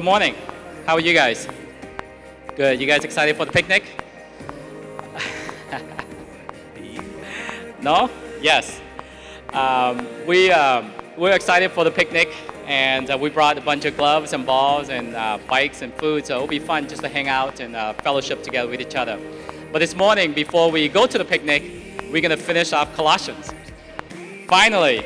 Good morning. How are you guys? Good. You guys excited for the picnic? no? Yes. Um, we, um, we're excited for the picnic, and uh, we brought a bunch of gloves and balls and uh, bikes and food, so it'll be fun just to hang out and uh, fellowship together with each other. But this morning, before we go to the picnic, we're going to finish off Colossians. Finally,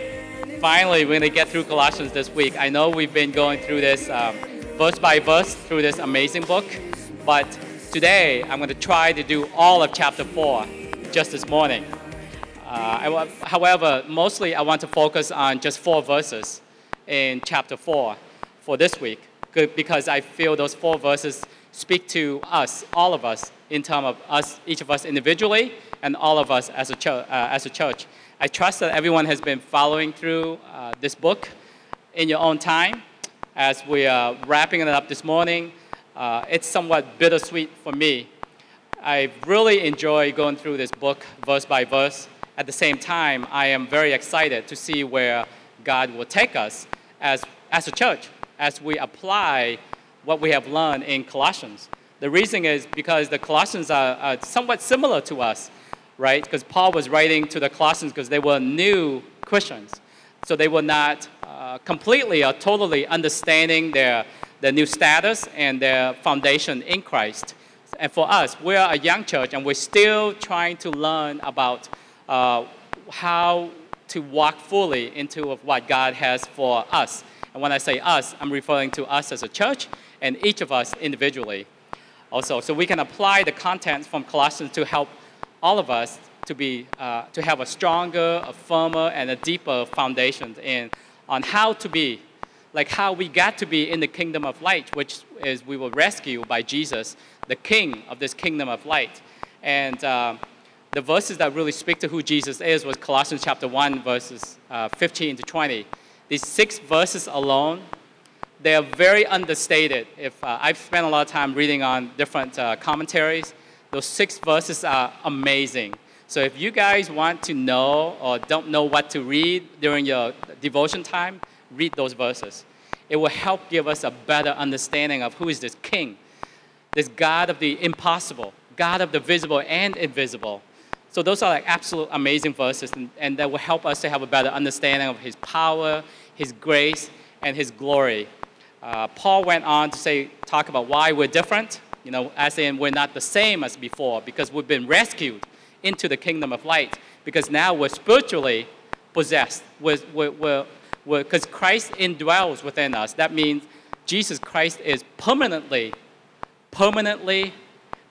finally, we're going to get through Colossians this week. I know we've been going through this. Um, verse by verse through this amazing book. But today, I'm going to try to do all of chapter 4 just this morning. Uh, however, mostly I want to focus on just four verses in chapter 4 for this week because I feel those four verses speak to us, all of us, in terms of us, each of us individually, and all of us as a, church, uh, as a church. I trust that everyone has been following through uh, this book in your own time as we are wrapping it up this morning. Uh, it's somewhat bittersweet for me. I really enjoy going through this book verse by verse. At the same time, I am very excited to see where God will take us as, as a church as we apply what we have learned in Colossians. The reason is because the Colossians are, are somewhat similar to us, right? Because Paul was writing to the Colossians because they were new Christians. So they were not uh, completely or totally understanding their, their new status and their foundation in Christ. And for us, we're a young church and we're still trying to learn about uh, how to walk fully into what God has for us. And when I say us, I'm referring to us as a church and each of us individually. Also, so we can apply the contents from Colossians to help all of us to, be, uh, to have a stronger, a firmer, and a deeper foundation in, on how to be, like how we got to be in the kingdom of light, which is we were rescued by Jesus, the king of this kingdom of light. And uh, the verses that really speak to who Jesus is was Colossians chapter 1, verses uh, 15 to 20. These six verses alone, they are very understated. If uh, I've spent a lot of time reading on different uh, commentaries, those six verses are amazing. So if you guys want to know or don't know what to read during your devotion time, read those verses. It will help give us a better understanding of who is this king, this God of the impossible, God of the visible and invisible. So those are like absolute amazing verses, and, and that will help us to have a better understanding of his power, his grace, and his glory. Uh, Paul went on to say, talk about why we're different, you know, as in we're not the same as before because we've been rescued into the kingdom of light because now we're spiritually possessed. Because Christ indwells within us. That means Jesus Christ is permanently, permanently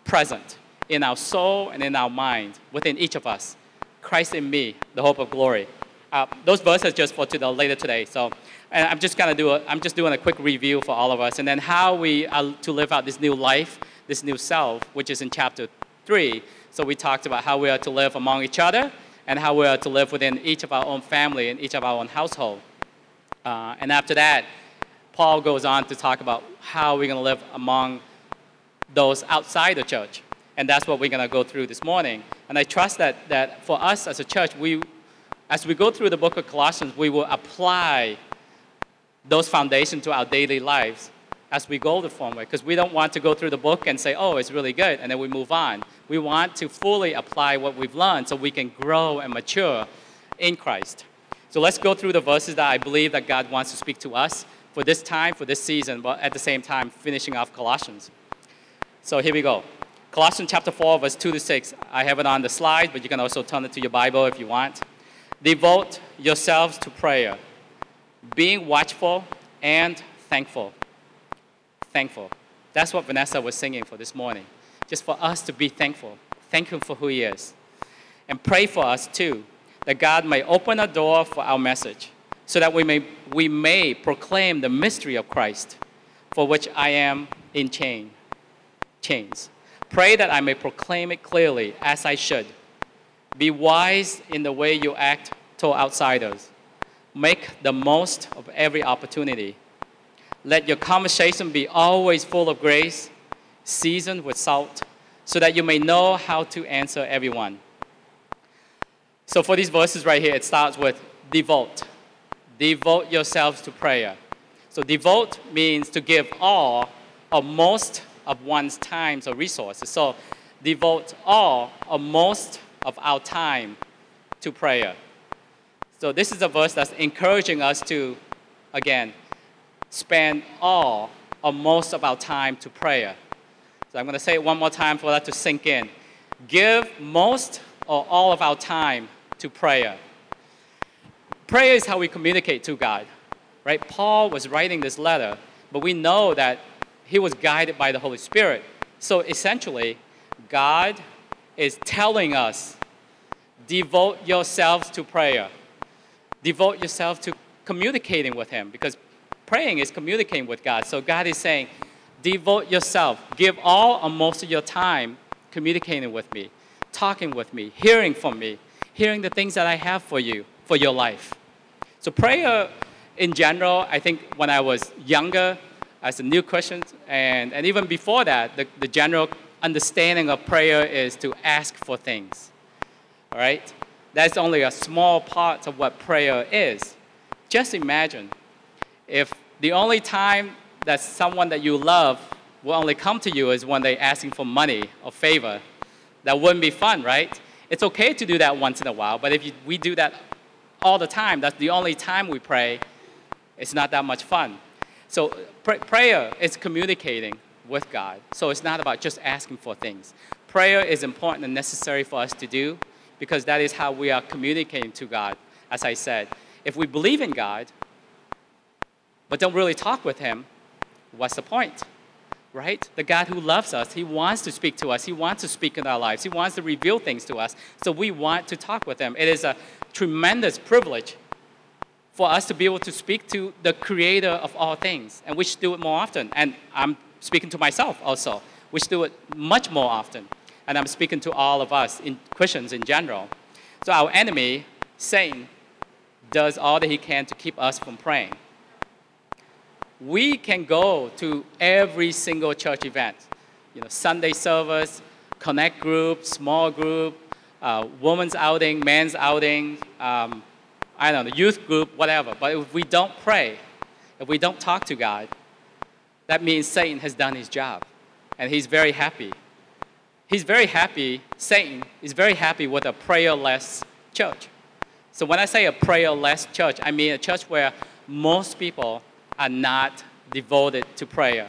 present in our soul and in our mind within each of us. Christ in me, the hope of glory. Uh, those verses just for today, later today. So, and I'm just gonna do a, I'm just doing a quick review for all of us, and then how we are to live out this new life, this new self, which is in chapter three. So we talked about how we are to live among each other and how we are to live within each of our own family and each of our own household. Uh, and after that, Paul goes on to talk about how we're going to live among those outside the church. And that's what we're going to go through this morning. And I trust that, that for us as a church, we, as we go through the book of Colossians, we will apply those foundations to our daily lives as we go the forward because we don't want to go through the book and say, oh, it's really good, and then we move on. We want to fully apply what we've learned so we can grow and mature in Christ. So let's go through the verses that I believe that God wants to speak to us for this time, for this season, but at the same time, finishing off Colossians. So here we go. Colossians chapter 4, verse 2 to 6. I have it on the slide, but you can also turn it to your Bible if you want. Devote yourselves to prayer, being watchful and thankful thankful. That's what Vanessa was singing for this morning. Just for us to be thankful. Thank Him for who He is. And pray for us too, that God may open a door for our message, so that we may, we may proclaim the mystery of Christ, for which I am in chain, chains. Pray that I may proclaim it clearly as I should. Be wise in the way you act toward outsiders. Make the most of every opportunity let your conversation be always full of grace, seasoned with salt, so that you may know how to answer everyone. So, for these verses right here, it starts with devote. Devote yourselves to prayer. So devote means to give all or most of one's times or resources. So devote all or most of our time to prayer. So this is a verse that's encouraging us to, again, spend all or most of our time to prayer. So I'm going to say it one more time for that to sink in. Give most or all of our time to prayer. Prayer is how we communicate to God, right? Paul was writing this letter, but we know that he was guided by the Holy Spirit. So essentially, God is telling us devote yourselves to prayer. Devote yourself to communicating with Him because praying is communicating with God. So God is saying, devote yourself, give all or most of your time communicating with me, talking with me, hearing from me, hearing the things that I have for you, for your life. So prayer in general, I think when I was younger, as a new Christian, and, and even before that, the, the general understanding of prayer is to ask for things. All right? That's only a small part of what prayer is. Just imagine if the only time that someone that you love will only come to you is when they're asking for money or favor. That wouldn't be fun, right? It's okay to do that once in a while, but if you, we do that all the time, that's the only time we pray, it's not that much fun. So pr- prayer is communicating with God. So it's not about just asking for things. Prayer is important and necessary for us to do because that is how we are communicating to God, as I said. If we believe in God, but don't really talk with Him, what's the point? Right? The God who loves us, He wants to speak to us. He wants to speak in our lives. He wants to reveal things to us. So we want to talk with Him. It is a tremendous privilege for us to be able to speak to the creator of all things, and we should do it more often. And I'm speaking to myself also. We should do it much more often. And I'm speaking to all of us, in Christians in general. So our enemy, Satan, does all that he can to keep us from praying. We can go to every single church event, you know, Sunday service, connect group, small group, uh, women's outing, men's outing, um, I don't know, the youth group, whatever. But if we don't pray, if we don't talk to God, that means Satan has done his job. And he's very happy. He's very happy, Satan is very happy with a prayerless church. So when I say a prayerless church, I mean a church where most people are not devoted to prayer.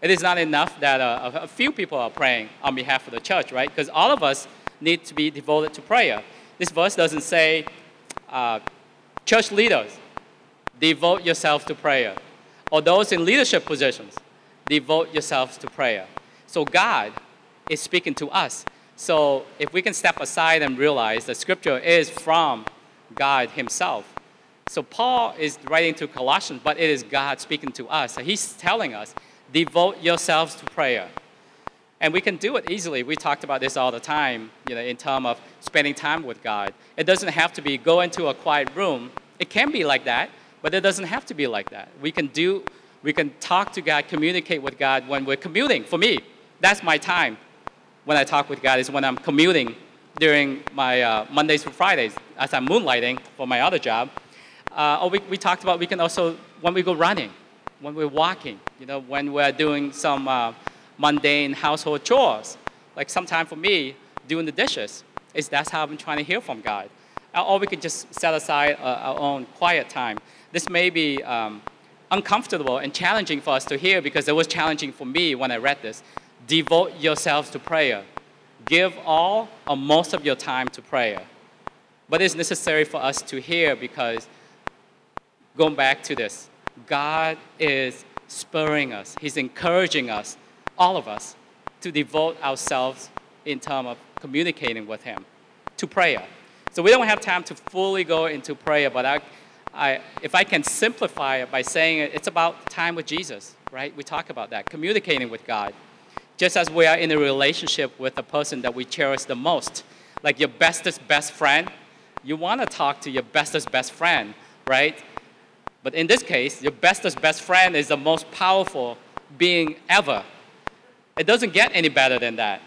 It is not enough that a, a few people are praying on behalf of the church, right? Because all of us need to be devoted to prayer. This verse doesn't say uh, church leaders, devote yourself to prayer. Or those in leadership positions, devote yourselves to prayer. So God is speaking to us. So if we can step aside and realize that scripture is from God Himself. So Paul is writing to Colossians, but it is God speaking to us. He's telling us, devote yourselves to prayer. And we can do it easily. We talked about this all the time, you know, in terms of spending time with God. It doesn't have to be go into a quiet room. It can be like that, but it doesn't have to be like that. We can do, we can talk to God, communicate with God when we're commuting. For me, that's my time. When I talk with God is when I'm commuting during my uh, Mondays to Fridays as I'm moonlighting for my other job. Uh, or we, we talked about we can also when we go running, when we're walking, you know, when we're doing some. Uh, mundane household chores. Like sometimes for me, doing the dishes, is that's how I'm trying to hear from God. Or we could just set aside uh, our own quiet time. This may be um, uncomfortable and challenging for us to hear because it was challenging for me when I read this. Devote yourselves to prayer. Give all or most of your time to prayer. But it's necessary for us to hear because, going back to this, God is spurring us, He's encouraging us all of us, to devote ourselves in terms of communicating with Him to prayer. So we don't have time to fully go into prayer, but I, I, if I can simplify it by saying it, it's about time with Jesus, right? We talk about that, communicating with God. Just as we are in a relationship with the person that we cherish the most, like your bestest best friend, you want to talk to your bestest best friend, right? But in this case, your bestest best friend is the most powerful being ever it doesn't get any better than that.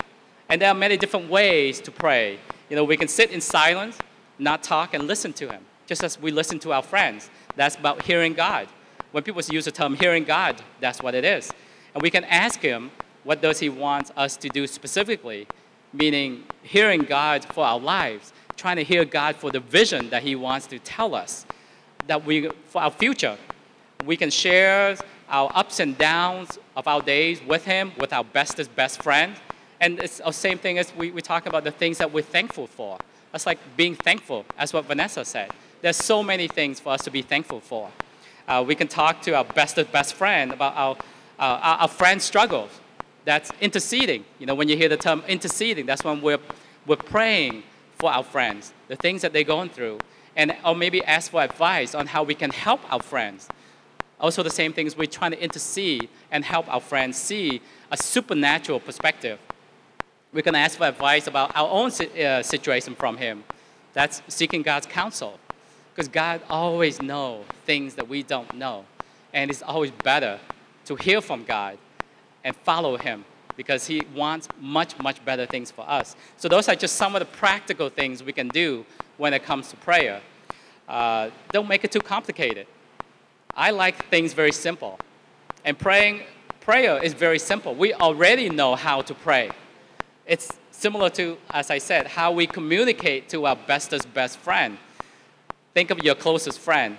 And there are many different ways to pray. You know, we can sit in silence, not talk, and listen to Him, just as we listen to our friends. That's about hearing God. When people use the term hearing God, that's what it is. And we can ask Him, what does He want us to do specifically? Meaning, hearing God for our lives, trying to hear God for the vision that He wants to tell us, that we, for our future. We can share our ups and downs of our days with Him, with our bestest best friend. And it's the same thing as we, we talk about the things that we're thankful for. That's like being thankful, as what Vanessa said. There's so many things for us to be thankful for. Uh, we can talk to our bestest best friend about our, uh, our, our friend's struggles. That's interceding. You know, when you hear the term interceding, that's when we're, we're praying for our friends, the things that they're going through, and or maybe ask for advice on how we can help our friends. Also, the same thing is we're trying to intercede and help our friends see a supernatural perspective. We can ask for advice about our own uh, situation from Him. That's seeking God's counsel, because God always knows things that we don't know, and it's always better to hear from God and follow Him because He wants much, much better things for us. So, those are just some of the practical things we can do when it comes to prayer. Uh, don't make it too complicated. I like things very simple. And praying, prayer is very simple. We already know how to pray. It's similar to, as I said, how we communicate to our bestest best friend. Think of your closest friend.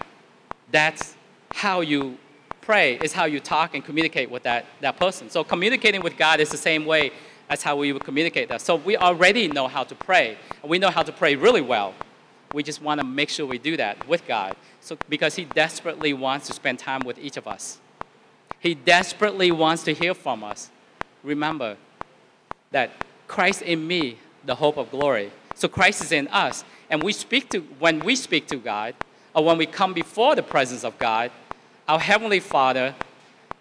That's how you pray is how you talk and communicate with that, that person. So communicating with God is the same way as how we would communicate that. So we already know how to pray. And we know how to pray really well. We just want to make sure we do that with God. So because He desperately wants to spend time with each of us. He desperately wants to hear from us. Remember that Christ in me, the hope of glory. So Christ is in us. And we speak to when we speak to God, or when we come before the presence of God, our Heavenly Father,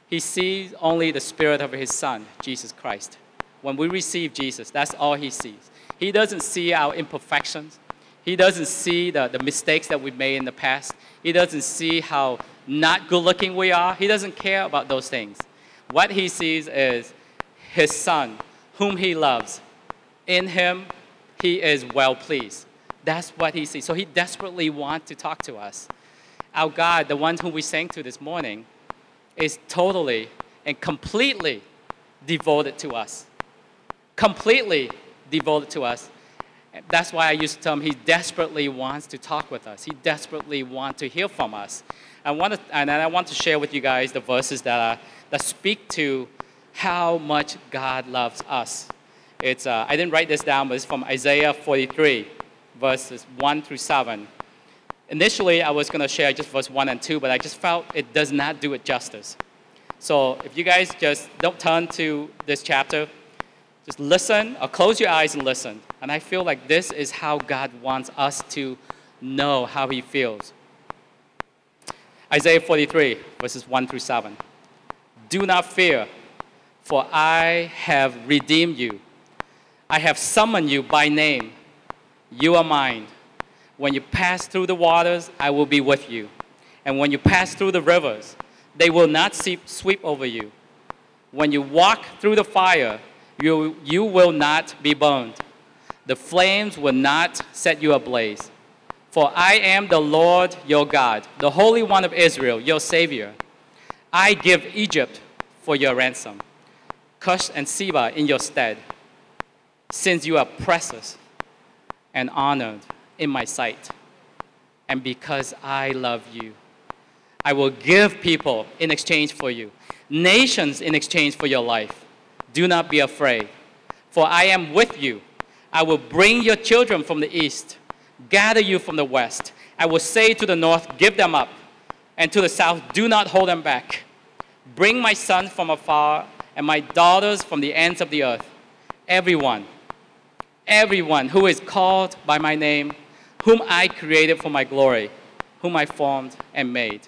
He sees only the Spirit of His Son, Jesus Christ. When we receive Jesus, that's all He sees. He doesn't see our imperfections. He doesn't see the, the mistakes that we made in the past. He doesn't see how not good looking we are. He doesn't care about those things. What He sees is His Son, whom He loves. In Him, He is well pleased. That's what He sees. So He desperately wants to talk to us our God, the one whom we sang to this morning, is totally and completely devoted to us. Completely devoted to us. That's why I to tell him he desperately wants to talk with us. He desperately wants to hear from us. I want to, and I want to share with you guys the verses that, are, that speak to how much God loves us. It's, uh, I didn't write this down, but it's from Isaiah 43, verses 1 through 7. Initially, I was going to share just verse 1 and 2, but I just felt it does not do it justice. So if you guys just don't turn to this chapter, just listen or close your eyes and listen. And I feel like this is how God wants us to know how He feels. Isaiah 43, verses 1 through 7. Do not fear, for I have redeemed you. I have summoned you by name. You are mine. When you pass through the waters, I will be with you. And when you pass through the rivers, they will not sweep over you. When you walk through the fire, you, you will not be burned. The flames will not set you ablaze. For I am the Lord your God, the Holy One of Israel, your Savior. I give Egypt for your ransom, Cush and Seba in your stead, since you are precious and honored in my sight. And because I love you, I will give people in exchange for you, nations in exchange for your life. Do not be afraid, for I am with you. I will bring your children from the east, gather you from the west. I will say to the north, Give them up, and to the south, Do not hold them back. Bring my sons from afar and my daughters from the ends of the earth. Everyone, everyone who is called by my name whom I created for my glory, whom I formed and made.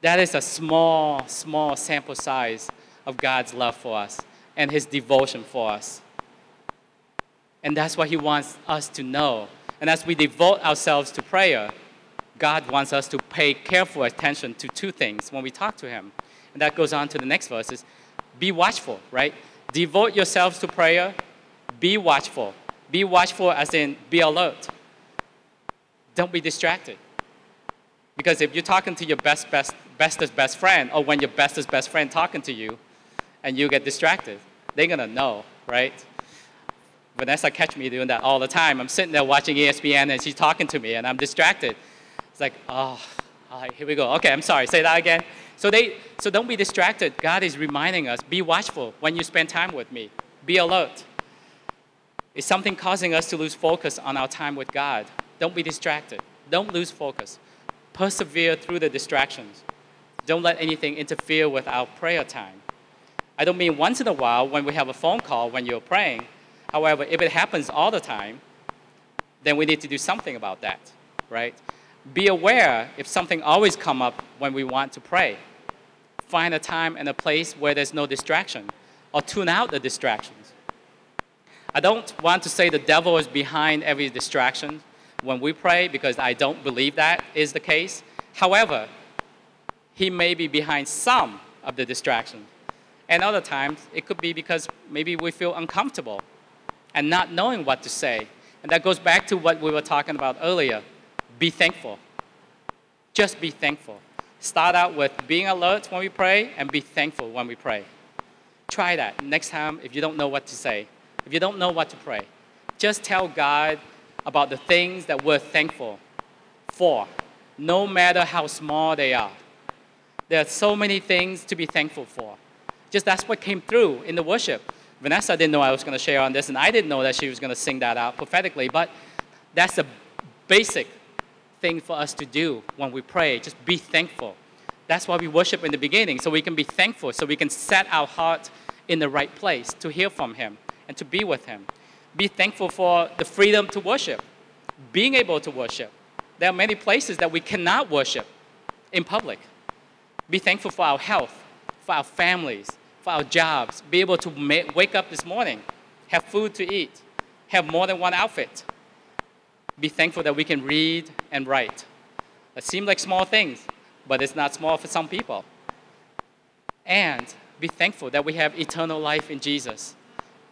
That is a small, small sample size of God's love for us and his devotion for us. And that's what he wants us to know. And as we devote ourselves to prayer, God wants us to pay careful attention to two things when we talk to him. And that goes on to the next verses. Be watchful, right? Devote yourselves to prayer. Be watchful. Be watchful as in be alert don't be distracted. Because if you're talking to your best, best, bestest best friend or when your bestest best friend talking to you and you get distracted. They're to know, right? Vanessa catch me doing that all the time. I'm sitting there watching ESPN and she's talking to me and I'm distracted. It's like, oh, here we go. Okay, I'm sorry. Say that again. So they so don't be distracted. God is reminding us, be watchful when you spend time with me. Be alert. Is something causing us to lose focus on our time with God? Don't be distracted. Don't lose focus. Persevere through the distractions. Don't let anything interfere with our prayer time. I don't mean once in a while when we have a phone call when you're praying. However, if it happens all the time, then we need to do something about that, right? Be aware if something always come up when we want to pray. Find a time and a place where there's no distraction or tune out the distractions. I don't want to say the devil is behind every distraction when we pray because I don't believe that is the case. However, he may be behind some of the distractions. And other times, it could be because maybe we feel uncomfortable and not knowing what to say. And that goes back to what we were talking about earlier be thankful. Just be thankful. Start out with being alert when we pray and be thankful when we pray. Try that next time if you don't know what to say, if you don't know what to pray. Just tell God about the things that we're thankful for, no matter how small they are. There are so many things to be thankful for. Just that's what came through in the worship. Vanessa didn't know I was going to share on this, and I didn't know that she was going to sing that out prophetically, but that's a basic thing for us to do when we pray. Just be thankful. That's why we worship in the beginning, so we can be thankful, so we can set our heart in the right place to hear from Him and to be with Him. Be thankful for the freedom to worship, being able to worship. There are many places that we cannot worship in public. Be thankful for our health, for our families, for our jobs. Be able to make, wake up this morning, have food to eat, have more than one outfit be thankful that we can read and write. It seems like small things, but it's not small for some people. And be thankful that we have eternal life in Jesus.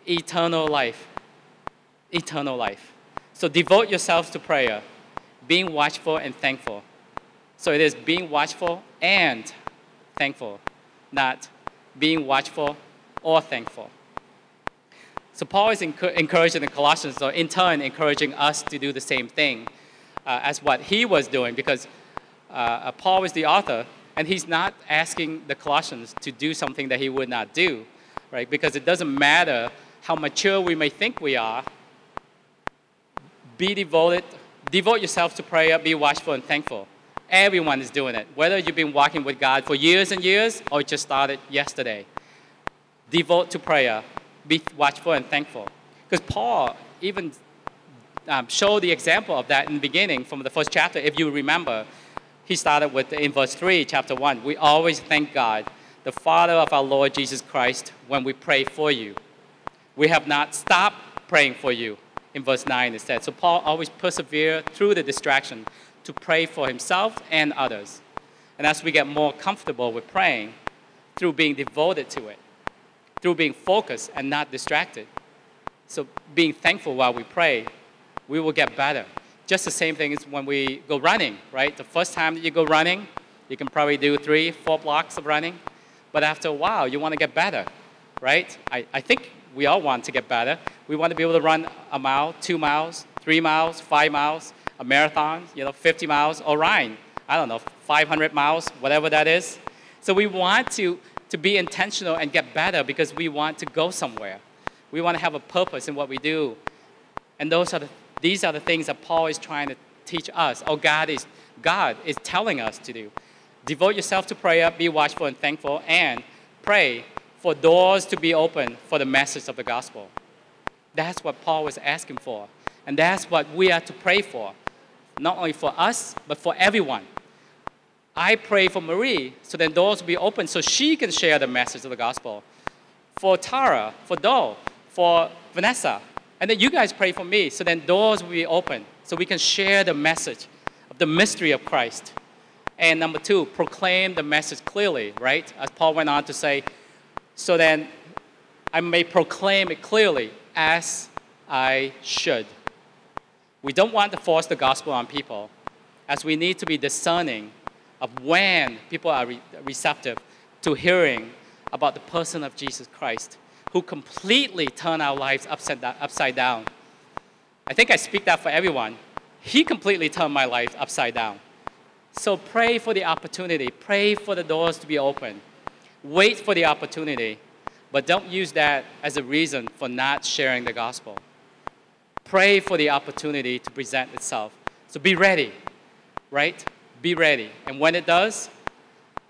Eternal life. Eternal life. So devote yourselves to prayer, being watchful and thankful. So it is being watchful and thankful, not being watchful or thankful. So Paul is encouraging the Colossians, so in turn encouraging us to do the same thing uh, as what he was doing, because uh, uh, Paul is the author, and he's not asking the Colossians to do something that he would not do, right? Because it doesn't matter how mature we may think we are. Be devoted, devote yourself to prayer, be watchful and thankful. Everyone is doing it, whether you've been walking with God for years and years or just started yesterday. Devote to prayer, be watchful and thankful. Because Paul even um, showed the example of that in the beginning from the first chapter. If you remember, he started with in verse 3, chapter 1. We always thank God, the Father of our Lord Jesus Christ, when we pray for you. We have not stopped praying for you, in verse 9 it said. So Paul always persevered through the distraction to pray for himself and others. And as we get more comfortable with praying, through being devoted to it, through being focused and not distracted. So being thankful while we pray, we will get better. Just the same thing as when we go running, right? The first time that you go running, you can probably do three, four blocks of running. But after a while, you want to get better, right? I, I think we all want to get better. We want to be able to run a mile, two miles, three miles, five miles, a marathon, you know, 50 miles, or run, I don't know, 500 miles, whatever that is. So we want to to be intentional and get better because we want to go somewhere. We want to have a purpose in what we do. And those are the, these are the things that Paul is trying to teach us, or God is, God is telling us to do. Devote yourself to prayer, be watchful and thankful, and pray for doors to be open for the message of the gospel. That's what Paul was asking for. And that's what we are to pray for, not only for us, but for everyone. I pray for Marie so then doors will be open so she can share the message of the gospel. For Tara, for Dole, for Vanessa. And then you guys pray for me so then doors will be open so we can share the message of the mystery of Christ. And number two, proclaim the message clearly, right? As Paul went on to say, so then I may proclaim it clearly as I should. We don't want to force the gospel on people, as we need to be discerning of when people are re- receptive to hearing about the person of Jesus Christ, who completely turned our lives upside upside down. I think I speak that for everyone. He completely turned my life upside down. So pray for the opportunity, pray for the doors to be open. Wait for the opportunity, but don't use that as a reason for not sharing the gospel. Pray for the opportunity to present itself. So be ready, right? Be ready. And when it does,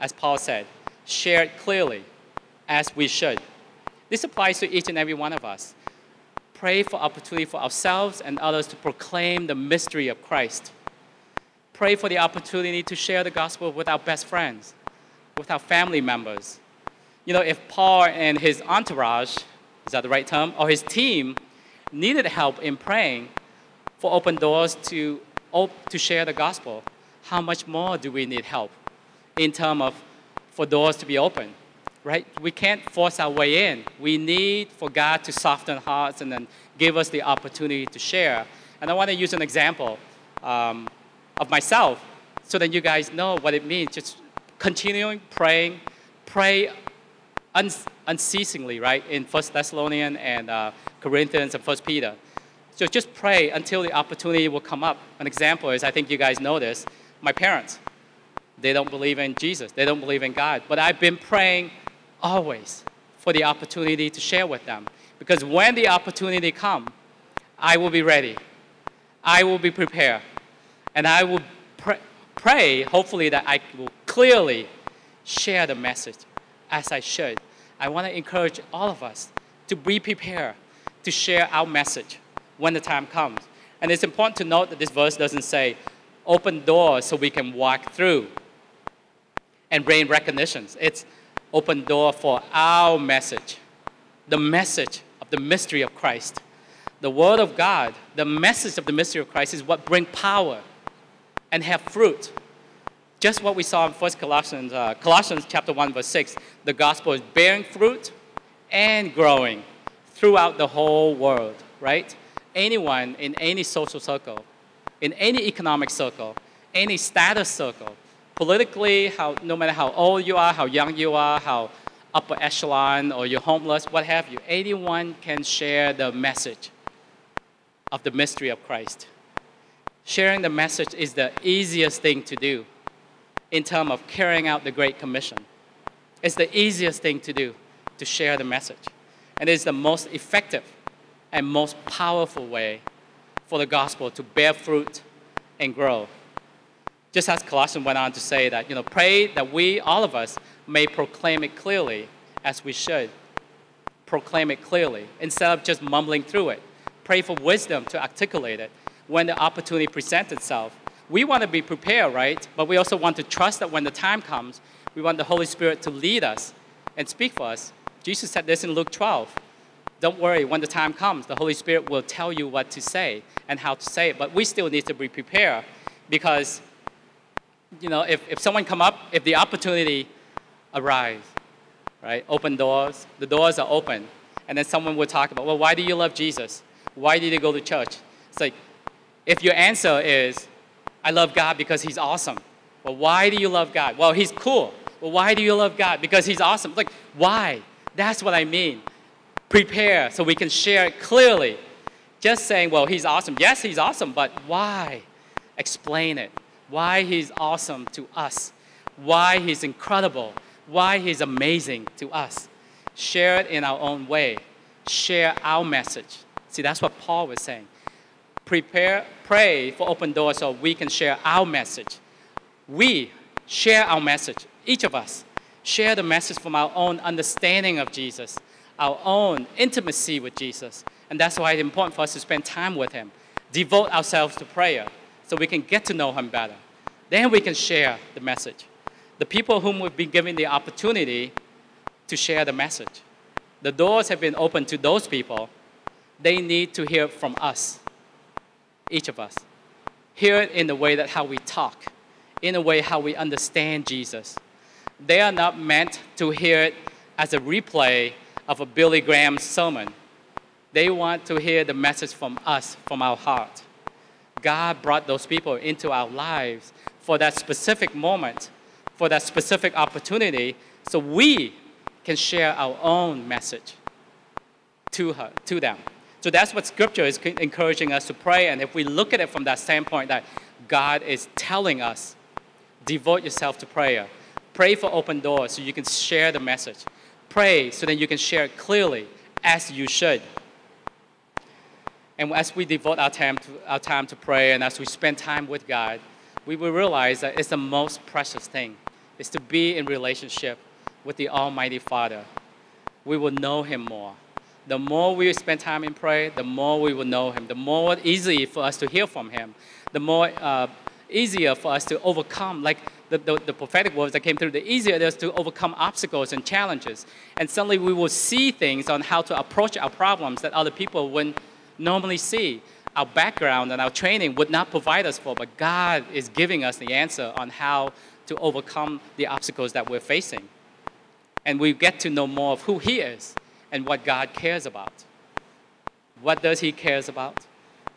as Paul said, share it clearly as we should. This applies to each and every one of us. Pray for opportunity for ourselves and others to proclaim the mystery of Christ. Pray for the opportunity to share the gospel with our best friends, with our family members. You know, if Paul and his entourage, is that the right term, or his team needed help in praying for open doors to, to share the gospel, how much more do we need help in terms of for doors to be open? right? We can't force our way in. We need for God to soften hearts and then give us the opportunity to share. And I want to use an example um, of myself so that you guys know what it means. Just continuing praying, pray unceasingly, right? In First Thessalonians and uh, Corinthians and First Peter. So just pray until the opportunity will come up. An example is, I think you guys know this, my parents. They don't believe in Jesus. They don't believe in God. But I've been praying always for the opportunity to share with them. Because when the opportunity comes, I will be ready. I will be prepared. And I will pr- pray, hopefully, that I will clearly share the message as I should. I want to encourage all of us to be prepared to share our message when the time comes. And it's important to note that this verse doesn't say, open doors so we can walk through and bring recognitions. It's open door for our message, the message of the mystery of Christ. The Word of God, the message of the mystery of Christ is what bring power and have fruit. Just what we saw in 1 Colossians, uh, Colossians chapter 1, verse 6. The gospel is bearing fruit and growing throughout the whole world, right? Anyone in any social circle, in any economic circle, any status circle, politically, how, no matter how old you are, how young you are, how upper echelon or you're homeless, what have you, anyone can share the message of the mystery of Christ. Sharing the message is the easiest thing to do in terms of carrying out the Great Commission. It's the easiest thing to do to share the message. And it's the most effective and most powerful way for the gospel to bear fruit and grow. Just as Colossians went on to say that, you know, pray that we, all of us, may proclaim it clearly as we should. Proclaim it clearly instead of just mumbling through it. Pray for wisdom to articulate it when the opportunity presents itself. We want to be prepared, right? But we also want to trust that when the time comes, we want the Holy Spirit to lead us and speak for us. Jesus said this in Luke 12. Don't worry, when the time comes, the Holy Spirit will tell you what to say and how to say it. But we still need to be prepared because you know, if, if someone come up, if the opportunity arrives, right, open doors, the doors are open, and then someone will talk about, well, why do you love Jesus? Why did you go to church? It's like, if your answer is, I love God because he's awesome. Well, why do you love God? Well, he's cool. Well, why do you love God? Because he's awesome. Like, why? That's what I mean. Prepare so we can share it clearly. Just saying, well, he's awesome. Yes, he's awesome, but why? Explain it why he's awesome to us, why he's incredible, why he's amazing to us. Share it in our own way. Share our message. See, that's what Paul was saying. Prepare, pray for open doors so we can share our message. We share our message, each of us. Share the message from our own understanding of Jesus, our own intimacy with Jesus. And that's why it's important for us to spend time with Him, devote ourselves to prayer, so we can get to know Him better. Then we can share the message. The people whom we've been given the opportunity to share the message, the doors have been opened to those people. They need to hear from us, each of us. Hear it in the way that how we talk, in a way how we understand Jesus. They are not meant to hear it as a replay of a Billy Graham sermon. They want to hear the message from us, from our heart. God brought those people into our lives for that specific moment for that specific opportunity so we can share our own message to her, to them. So that's what scripture is encouraging us to pray. And if we look at it from that standpoint that God is telling us, devote yourself to prayer. Pray for open doors so you can share the message. Pray so that you can share it clearly as you should. And as we devote our time to, our time to pray and as we spend time with God, we will realize that it's the most precious thing is to be in relationship with the Almighty Father. We will know Him more. The more we spend time in prayer, the more we will know Him. The more easy for us to hear from Him. The more uh, easier for us to overcome, like the, the, the, prophetic words that came through, the easier it is to overcome obstacles and challenges. And suddenly we will see things on how to approach our problems that other people wouldn't normally see. Our background and our training would not provide us for, but God is giving us the answer on how to overcome the obstacles that we're facing. And we get to know more of who He is and what God cares about. What does He cares about?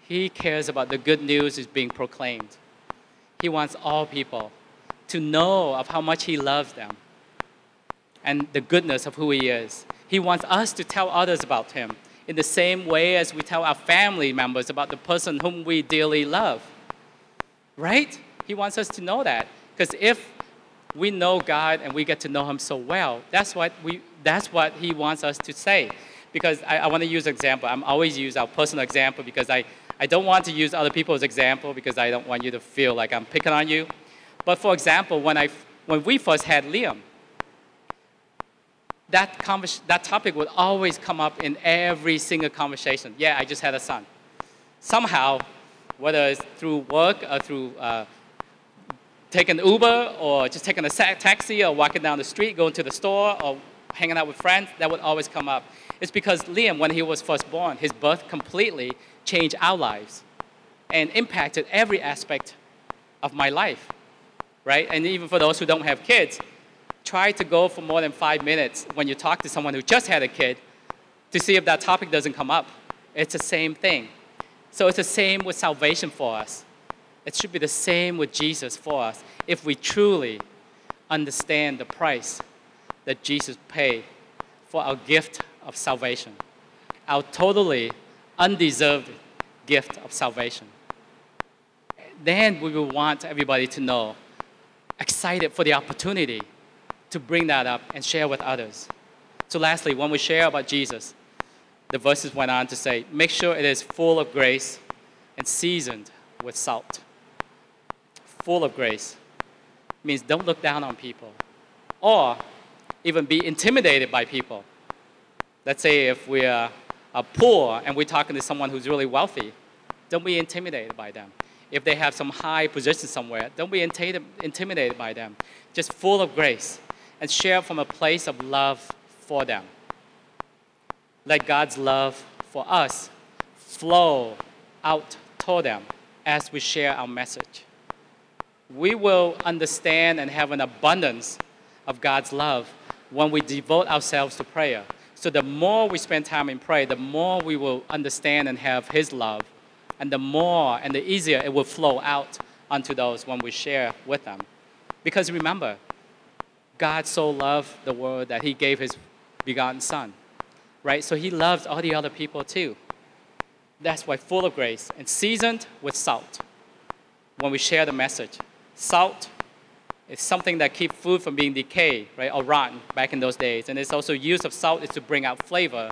He cares about the good news is being proclaimed. He wants all people to know of how much He loves them and the goodness of who He is. He wants us to tell others about Him in the same way as we tell our family members about the person whom we dearly love. Right? He wants us to know that. Because if we know God and we get to know Him so well, that's what, we, that's what He wants us to say. Because I, I want to use example. I'm always use our personal example because I, I don't want to use other people's example because I don't want you to feel like I'm picking on you. But for example, when, I, when we first had Liam, that, convers- that topic would always come up in every single conversation. Yeah, I just had a son. Somehow, whether it's through work or through uh, taking Uber or just taking a taxi or walking down the street, going to the store or hanging out with friends, that would always come up. It's because Liam, when he was first born, his birth completely changed our lives and impacted every aspect of my life, right? And even for those who don't have kids, try to go for more than five minutes when you talk to someone who just had a kid to see if that topic doesn't come up. It's the same thing. So it's the same with salvation for us. It should be the same with Jesus for us if we truly understand the price that Jesus paid for our gift of salvation, our totally undeserved gift of salvation. Then we will want everybody to know, excited for the opportunity to bring that up and share with others. So, lastly, when we share about Jesus, the verses went on to say, make sure it is full of grace and seasoned with salt. Full of grace means don't look down on people or even be intimidated by people. Let's say if we are, are poor and we're talking to someone who's really wealthy, don't be intimidated by them. If they have some high position somewhere, don't be intimidated by them. Just full of grace and share from a place of love for them. Let God's love for us flow out toward them as we share our message. We will understand and have an abundance of God's love when we devote ourselves to prayer. So, the more we spend time in prayer, the more we will understand and have His love, and the more and the easier it will flow out onto those when we share with them. Because remember, God so loved the world that he gave his begotten son, right? So he loves all the other people too. That's why full of grace and seasoned with salt. When we share the message, salt is something that keeps food from being decayed, right, or rotten back in those days. And it's also use of salt is to bring out flavor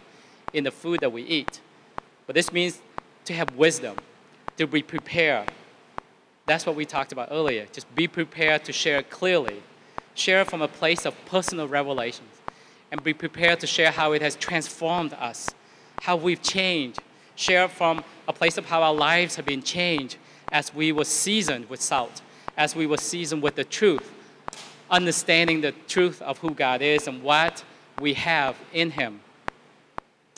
in the food that we eat. But this means to have wisdom, to be prepared. That's what we talked about earlier. Just be prepared to share clearly share from a place of personal revelations, and be prepared to share how it has transformed us, how we've changed. Share from a place of how our lives have been changed as we were seasoned with salt, as we were seasoned with the truth, understanding the truth of who God is and what we have in Him.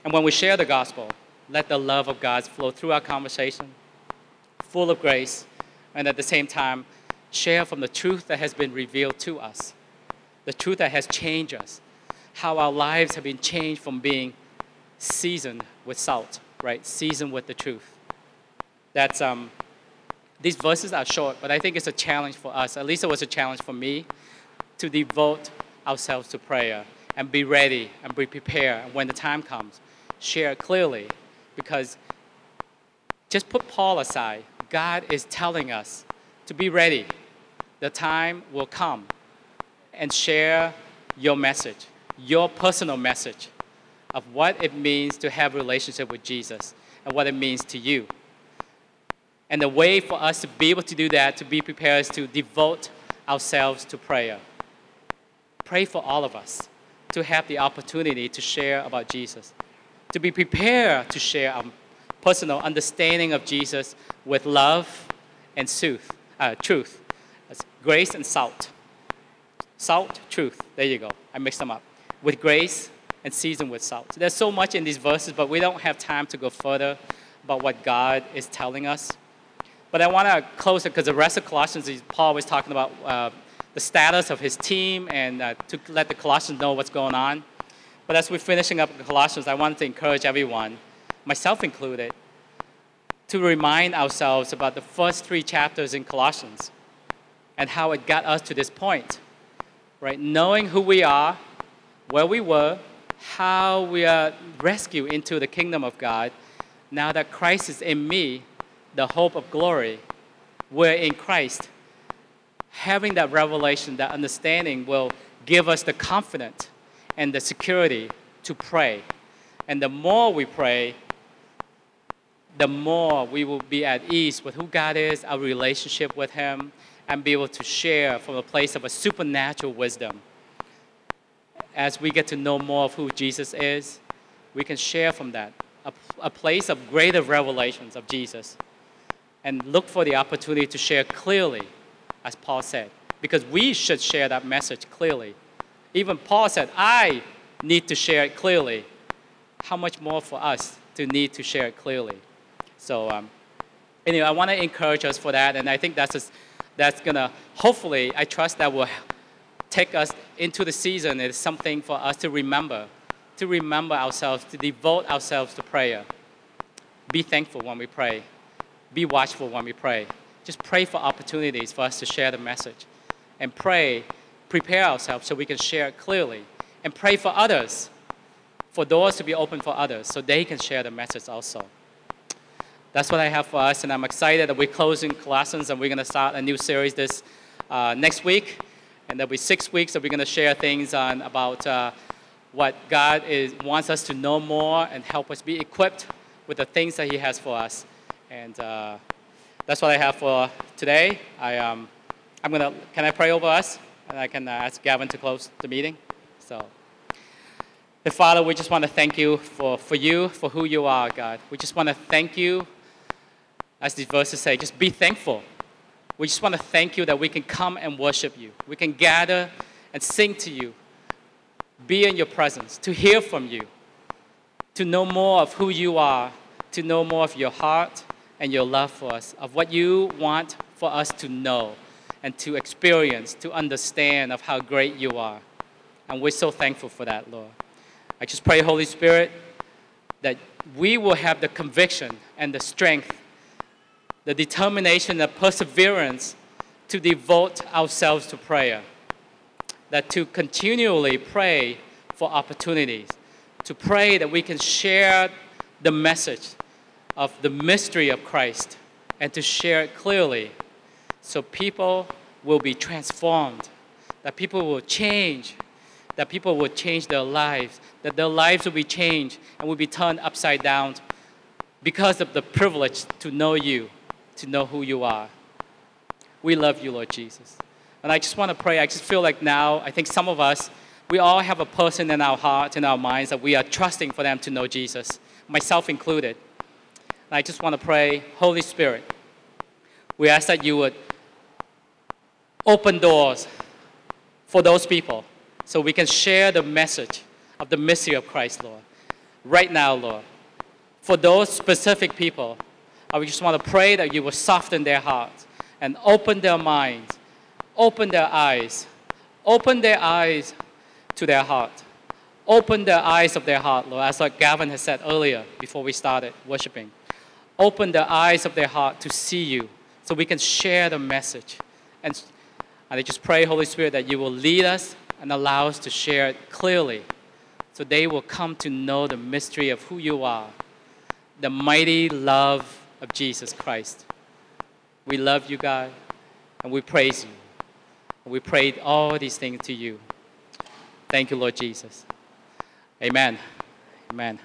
And when we share the gospel, let the love of God flow through our conversation, full of grace, and at the same time, share from the truth that has been revealed to us, the truth that has changed us, how our lives have been changed from being seasoned with salt, right? Seasoned with the truth. That's um, these verses are short, but I think it's a challenge for us. At least it was a challenge for me to devote ourselves to prayer and be ready and be prepared. And when the time comes, share clearly because just put Paul aside. God is telling us to be ready. The time will come and share your message, your personal message of what it means to have a relationship with Jesus and what it means to you. And the way for us to be able to do that, to be prepared, is to devote ourselves to prayer. Pray for all of us to have the opportunity to share about Jesus, to be prepared to share our personal understanding of Jesus with love and truth. Uh, truth. That's grace and salt. Salt, truth. There you go. I mixed them up. With grace and seasoned with salt. There's so much in these verses, but we don't have time to go further about what God is telling us. But I want to close it because the rest of Colossians, Paul was talking about uh, the status of his team and uh, to let the Colossians know what's going on. But as we're finishing up Colossians, I want to encourage everyone, myself included, to remind ourselves about the first three chapters in Colossians and how it got us to this point. Right? Knowing who we are, where we were, how we are rescued into the kingdom of God, now that Christ is in me, the hope of glory, we're in Christ. Having that revelation, that understanding will give us the confidence and the security to pray. And the more we pray, the more we will be at ease with who God is, our relationship with Him, and be able to share from a place of a supernatural wisdom. As we get to know more of who Jesus is, we can share from that, a, a place of greater revelations of Jesus and look for the opportunity to share clearly, as Paul said, because we should share that message clearly. Even Paul said, I need to share it clearly. How much more for us to need to share it clearly? So, um, anyway, I want to encourage us for that, and I think that's that's gonna hopefully I trust that will take us into the season. It's something for us to remember, to remember ourselves, to devote ourselves to prayer. Be thankful when we pray be watchful when we pray. Just pray for opportunities for us to share the message. And pray, prepare ourselves so we can share clearly. And pray for others, for doors to be open for others so they can share the message also. That's what I have for us, and I'm excited that we're closing Colossians and we're going to start a new series this uh, next week. And there'll be six weeks that we're going to share things on about uh, what God is, wants us to know more and help us be equipped with the things that He has for us. And uh, that's what I have for today. I, um, I'm gonna, can I pray over us? And I can uh, ask Gavin to close the meeting. So, the Father, we just want to thank you for, for you, for who you are, God. We just want to thank you, as these verses say, just be thankful. We just want to thank you that we can come and worship you. We can gather and sing to you, be in your presence, to hear from you, to know more of who you are, to know more of your heart, and your love for us, of what you want for us to know and to experience, to understand of how great you are. And we're so thankful for that, Lord. I just pray, Holy Spirit, that we will have the conviction and the strength, the determination, the perseverance to devote ourselves to prayer. That to continually pray for opportunities, to pray that we can share the message of the mystery of Christ and to share it clearly so people will be transformed, that people will change, that people will change their lives, that their lives will be changed and will be turned upside down because of the privilege to know you, to know who you are. We love you, Lord Jesus. And I just want to pray. I just feel like now, I think some of us, we all have a person in our hearts, in our minds that we are trusting for them to know Jesus, myself included. And I just want to pray, Holy Spirit, we ask that you would open doors for those people so we can share the message of the mystery of Christ, Lord. Right now, Lord. For those specific people, I just want to pray that you will soften their hearts and open their minds, open their eyes, open their eyes to their heart. Open the eyes of their heart, Lord, as like Gavin has said earlier before we started worshiping open the eyes of their heart to see you so we can share the message. And I just pray, Holy Spirit, that you will lead us and allow us to share it clearly so they will come to know the mystery of who you are, the mighty love of Jesus Christ. We love you, God, and we praise you. And we pray all these things to you. Thank you, Lord Jesus. Amen. Amen.